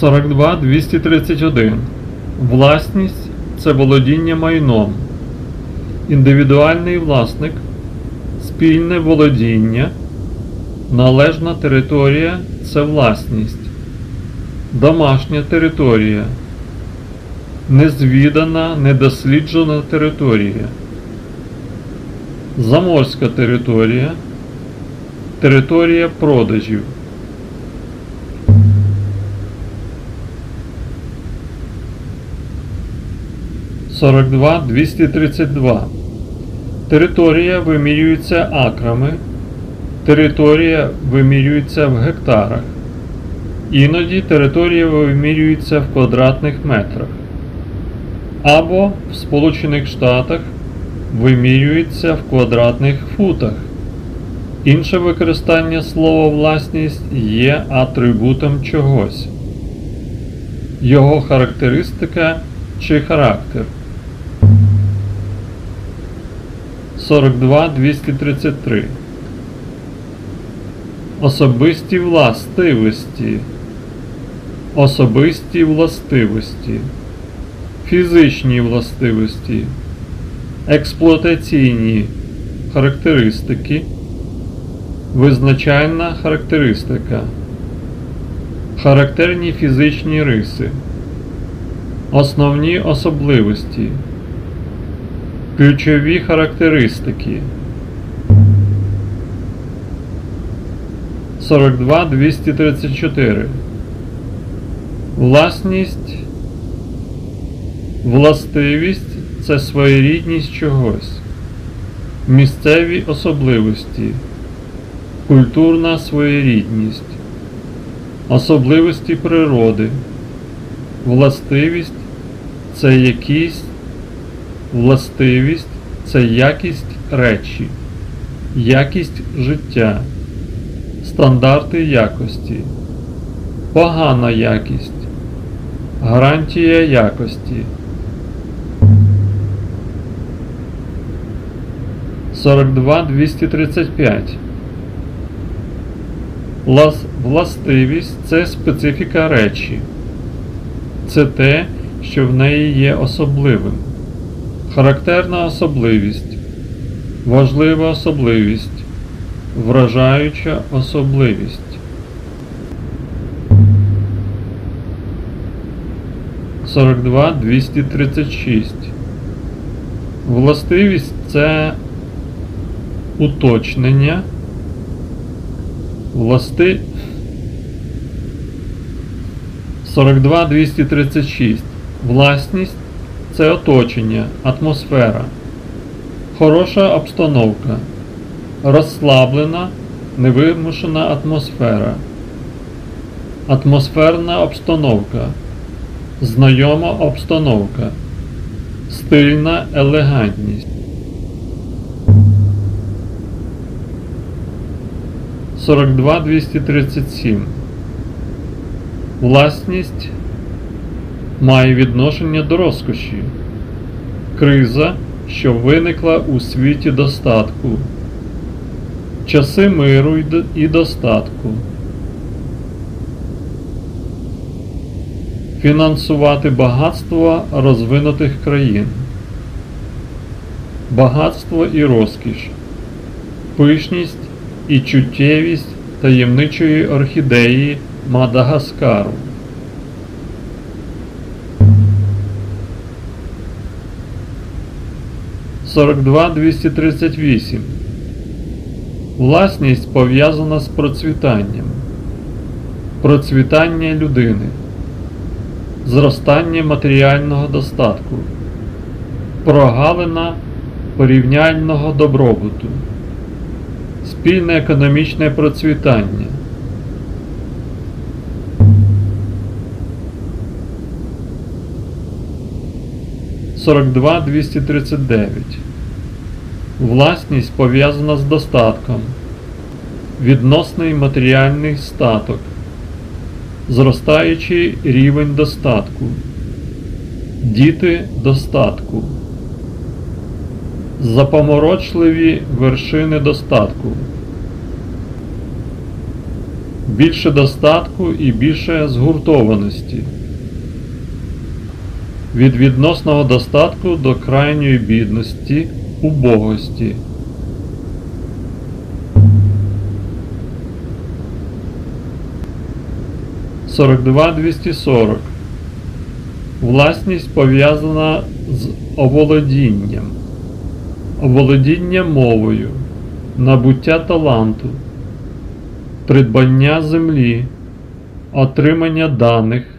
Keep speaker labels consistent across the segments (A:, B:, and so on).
A: Сорок два двісті тридцять один. Власність це володіння майном. Індивідуальний власник, спільне володіння, належна територія це власність, домашня територія, незвідана, недосліджена територія, заморська територія, територія продажів. Сорок два двісті тридцять два. Територія вимірюється акрами. Територія вимірюється в гектарах. Іноді територія вимірюється в квадратних метрах. Або в Сполучених Штатах вимірюється в квадратних футах. Інше використання слова власність є атрибутом чогось. Його характеристика чи характер. 42 233 Особисті властивості. Особисті властивості. Фізичні властивості. Експлуатаційні характеристики. Визначальна характеристика. Характерні фізичні риси. Основні особливості. Ключові характеристики. 42 234. Власність. Властивість це своєрідність чогось. Місцеві особливості. Культурна своєрідність. Особливості природи. Властивість це якість. Властивість це якість речі, якість життя, стандарти якості, погана якість, гарантія якості. 42 235 Властивість це специфіка речі. Це те, що в неї є особливим. Характерна особливість, важлива особливість, вражаюча особливість. Сорок два двісті. Властивість це уточнення. Власти 42 236. Власність це оточення, атмосфера, хороша обстановка, розслаблена, невимушена атмосфера, атмосферна обстановка, знайома обстановка, стильна елегантність. 42 237. Власність має відношення до розкоші. Криза, що виникла у світі достатку. Часи миру і достатку. Фінансувати багатство розвинутих країн. Багатство і розкіш. Пишність і чуттєвість таємничої орхідеї Мадагаскару. Сорок два. Власність пов'язана з процвітанням. Процвітання людини. Зростання матеріального достатку. Прогалина порівняльного добробуту спільне економічне процвітання. Сорок два двісті тридцять дев'ять. Власність пов'язана з достатком. Відносний матеріальний статок. Зростаючий рівень достатку. Діти достатку. Запоморочливі вершини достатку. Більше достатку і більше згуртованості. Від відносного достатку до крайньої бідності, убогості. Сорок два двісті сорок. Власність пов'язана з оволодінням, оволодіння мовою, набуття таланту, придбання землі, отримання даних,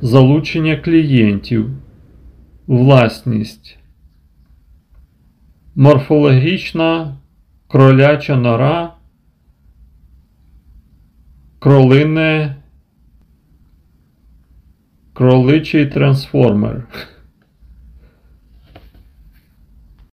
A: залучення клієнтів, власність, морфологічна кроляча нора, кролине Кроличий трансформер.